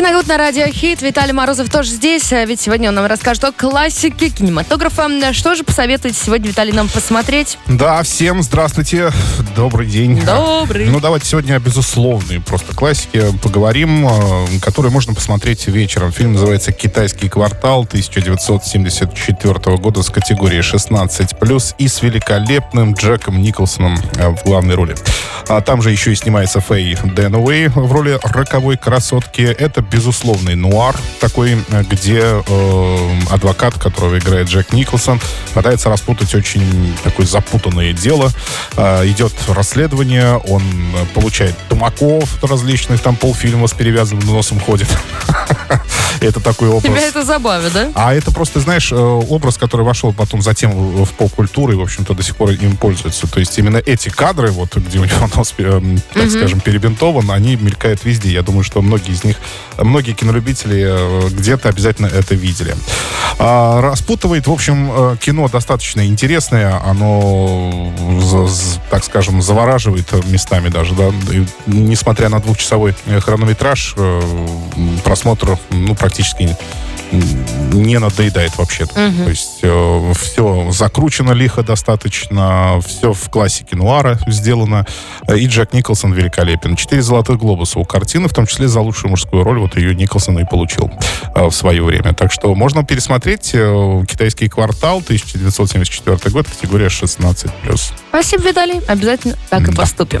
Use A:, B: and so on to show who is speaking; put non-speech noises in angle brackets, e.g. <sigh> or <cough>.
A: Киногуд на радио Хит. Виталий Морозов тоже здесь, а ведь сегодня он нам расскажет о классике кинематографа. Что же посоветуете сегодня, Виталий, нам посмотреть?
B: Да, всем здравствуйте, добрый день.
A: Добрый.
B: Ну, давайте сегодня о безусловной просто классике поговорим, э, которую можно посмотреть вечером. Фильм называется «Китайский квартал» 1974 года с категории 16+, и с великолепным Джеком Николсоном э, в главной роли. А там же еще и снимается Фэй Дэнуэй в роли роковой красотки. Это безусловный нуар такой, где э, адвокат, которого играет Джек Николсон, пытается распутать очень такое запутанное дело. Э, идет расследование, он получает тумаков различных, там полфильма с перевязанным носом ходит. <laughs> Это такой образ.
A: Тебя это забавит, да?
B: А это просто, знаешь, э, образ, который вошел потом затем в поп-культуру и, в общем-то, до сих пор им пользуются. То есть именно эти кадры, вот где у него <laughs> нос, э, так скажем, перебинтован, они мелькают везде. Я думаю, что многие из них, многие кинолюбители э, где-то обязательно это видели. А, распутывает, в общем, кино достаточно интересное. Оно, так скажем, завораживает местами даже, да. И несмотря на двухчасовой э, хронометраж, э, просмотр, ну, практически не надоедает вообще-то. То есть все закручено лихо достаточно, все в классике нуара сделано. Э, И Джек Николсон великолепен. Четыре золотых глобуса у картины, в том числе за лучшую мужскую роль. Вот ее Николсон и получил э, в свое время. Так что можно пересмотреть э, «Китайский квартал» 1974 год, категория 16+.
A: Спасибо, Виталий. Обязательно так и поступим.